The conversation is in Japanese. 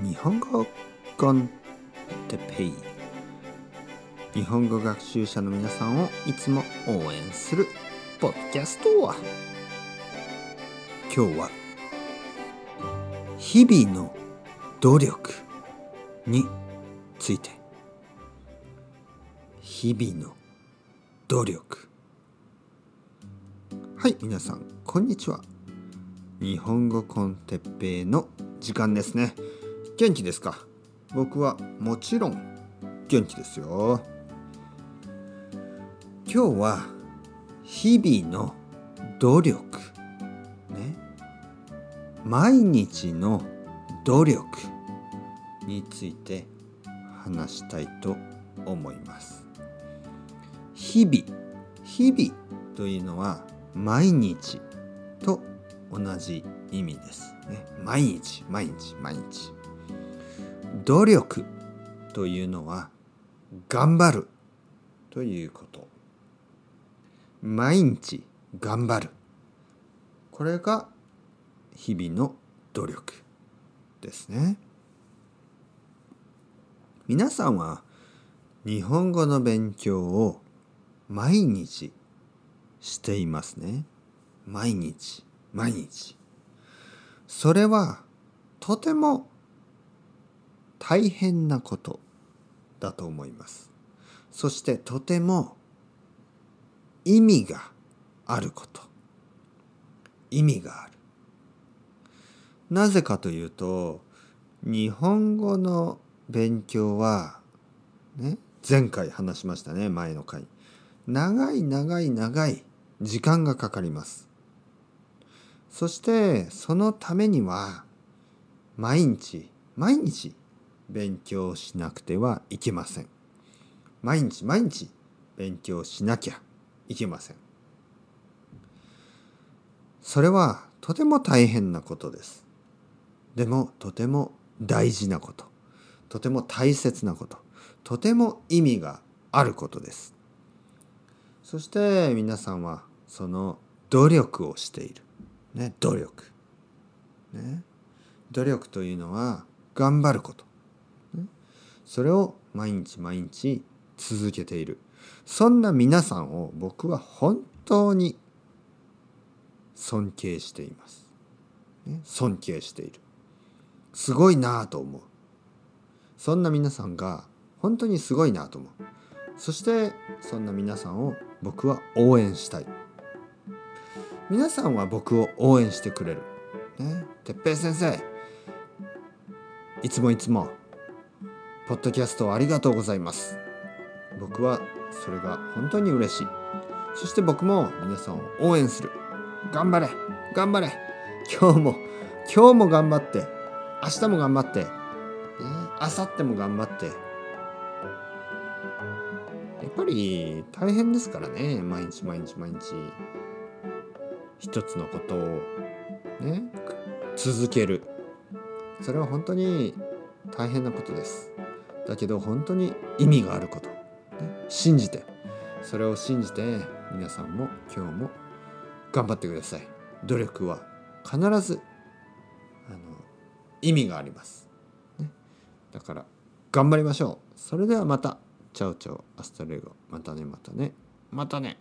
日本語コンテペイ。日本語学習者の皆さんをいつも応援するポッドキャストは今日は日々の努力について。日々の努力。はい皆さんこんにちは。日本語コンテッペイの時間ですね。元気ですか？僕はもちろん元気ですよ。今日は日々の努力。ね。毎日の努力について話したいと思います。日々日々というのは毎日と同じ意味です。ね。毎日毎日毎日。努力というのは頑張るということ。毎日頑張る。これが日々の努力ですね。皆さんは日本語の勉強を毎日していますね。毎日毎日。それはとても大変なことだと思います。そしてとても意味があること。意味がある。なぜかというと日本語の勉強はね前回話しましたね前の回。長い長い長い時間がかかります。そしてそのためには毎日毎日勉強しなくてはいけません。毎日毎日勉強しなきゃいけません。それはとても大変なことです。でもとても大事なこと。とても大切なこと。とても意味があることです。そして皆さんはその努力をしている。ね努力。ね。努力というのは頑張ること、それを毎日毎日続けている。そんな皆さんを僕は本当に尊敬しています、尊敬している。すごいなぁと思う。そんな皆さんが本当にすごいなと思う。そしてそんな皆さんを僕は応援したい。皆さんは僕を応援してくれる。ね哲平先生。いつもいつも。ポッドキャストありがとうございます。僕はそれが本当に嬉しい。そして僕も皆さんを応援する。頑張れ頑張れ。今日も今日も頑張って明日も頑張って明後日も頑張って。やっぱり大変ですからね。毎日毎日毎日。一つのことをね続ける。それは本当に大変なことです。だけど本当に意味があること、ね、信じて。それを信じて皆さんも今日も頑張ってください。努力は必ずあの意味があります、ね、だから頑張りましょう。それではまた。 Ciao ciao。Hasta luego。またねまたね。またね。